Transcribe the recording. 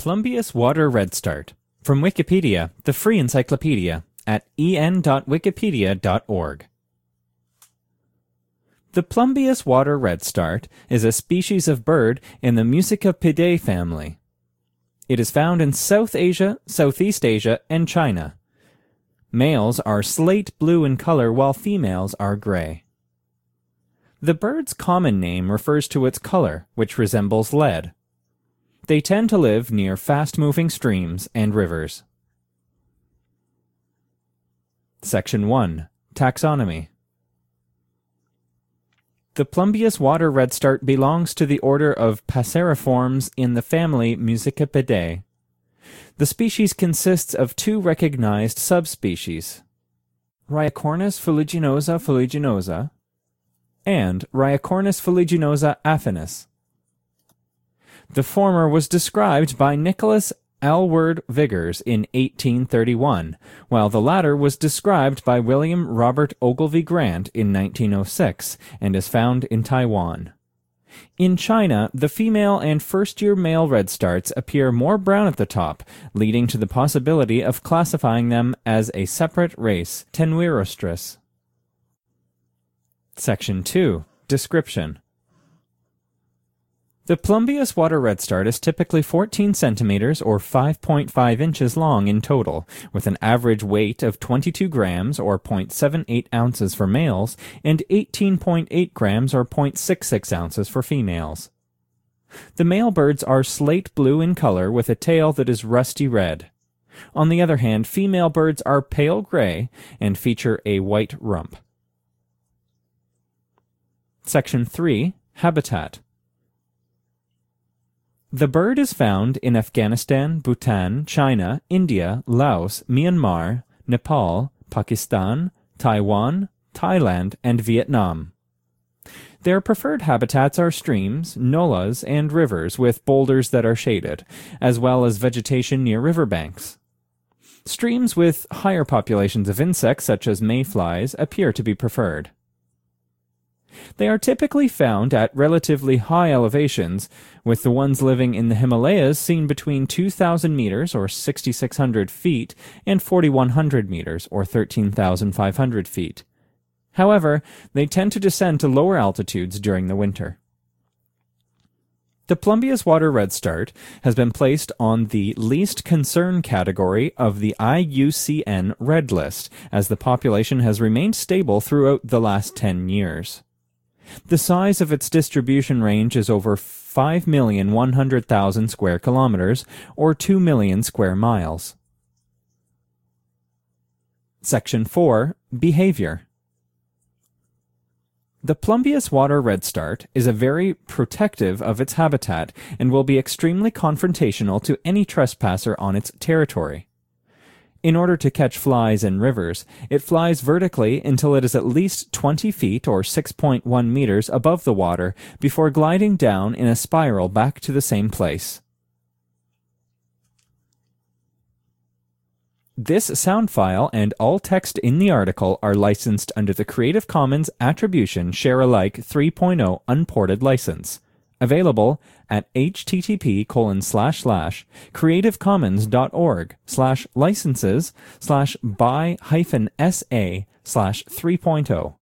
Plumbeous water redstart. From Wikipedia, the free encyclopedia, at en.wikipedia.org. The Plumbeous water redstart is a species of bird in the Muscicapidae family. It is found in South Asia, Southeast Asia, and China. Males are slate blue in color while females are gray. The bird's common name refers to its color, which resembles lead. They tend to live near fast moving streams and rivers. Section 1 Taxonomy The Plumbeous water redstart belongs to the order of Passeriformes in the family Muscicapidae. The species consists of two recognized subspecies, Rhyacornis fuliginosa fuliginosa and Rhyacornis fuliginosa affinis. The former was described by Nicholas Aylward Vigors in 1831, while the latter was described by William Robert Ogilvie Grant in 1906 and is found in Taiwan. In China, the female and first-year male redstarts appear more brown at the top, leading to the possibility of classifying them as a separate race, Tenuirostris. Section 2. Description the plumbeous water redstart is typically 14 centimeters or 5.5 inches long in total, with an average weight of 22 grams or 0.78 ounces for males and 18.8 grams or 0.66 ounces for females. The male birds are slate blue in color with a tail that is rusty red. On the other hand, female birds are pale gray and feature a white rump. Section 3 Habitat the bird is found in Afghanistan, Bhutan, China, India, Laos, Myanmar, Nepal, Pakistan, Taiwan, Thailand, and Vietnam. Their preferred habitats are streams, nullahs, and rivers with boulders that are shaded, as well as vegetation near riverbanks. Streams with higher populations of insects such as mayflies appear to be preferred. They are typically found at relatively high elevations, with the ones living in the Himalayas seen between 2,000 meters or 6,600 feet and 4,100 meters or 13,500 feet. However, they tend to descend to lower altitudes during the winter. The Plumbeous water redstart has been placed on the least concern category of the IUCN Red List, as the population has remained stable throughout the last 10 years. The size of its distribution range is over 5,100,000 square kilometers, or 2 million square miles. Section 4 Behavior The plumbeous water redstart is a very protective of its habitat and will be extremely confrontational to any trespasser on its territory. In order to catch flies in rivers, it flies vertically until it is at least 20 feet or 6.1 meters above the water before gliding down in a spiral back to the same place. This sound file and all text in the article are licensed under the Creative Commons Attribution Share Alike 3.0 Unported License. Available at http colon slash slash creativecommons.org slash licenses slash by hyphen sa slash 3.0.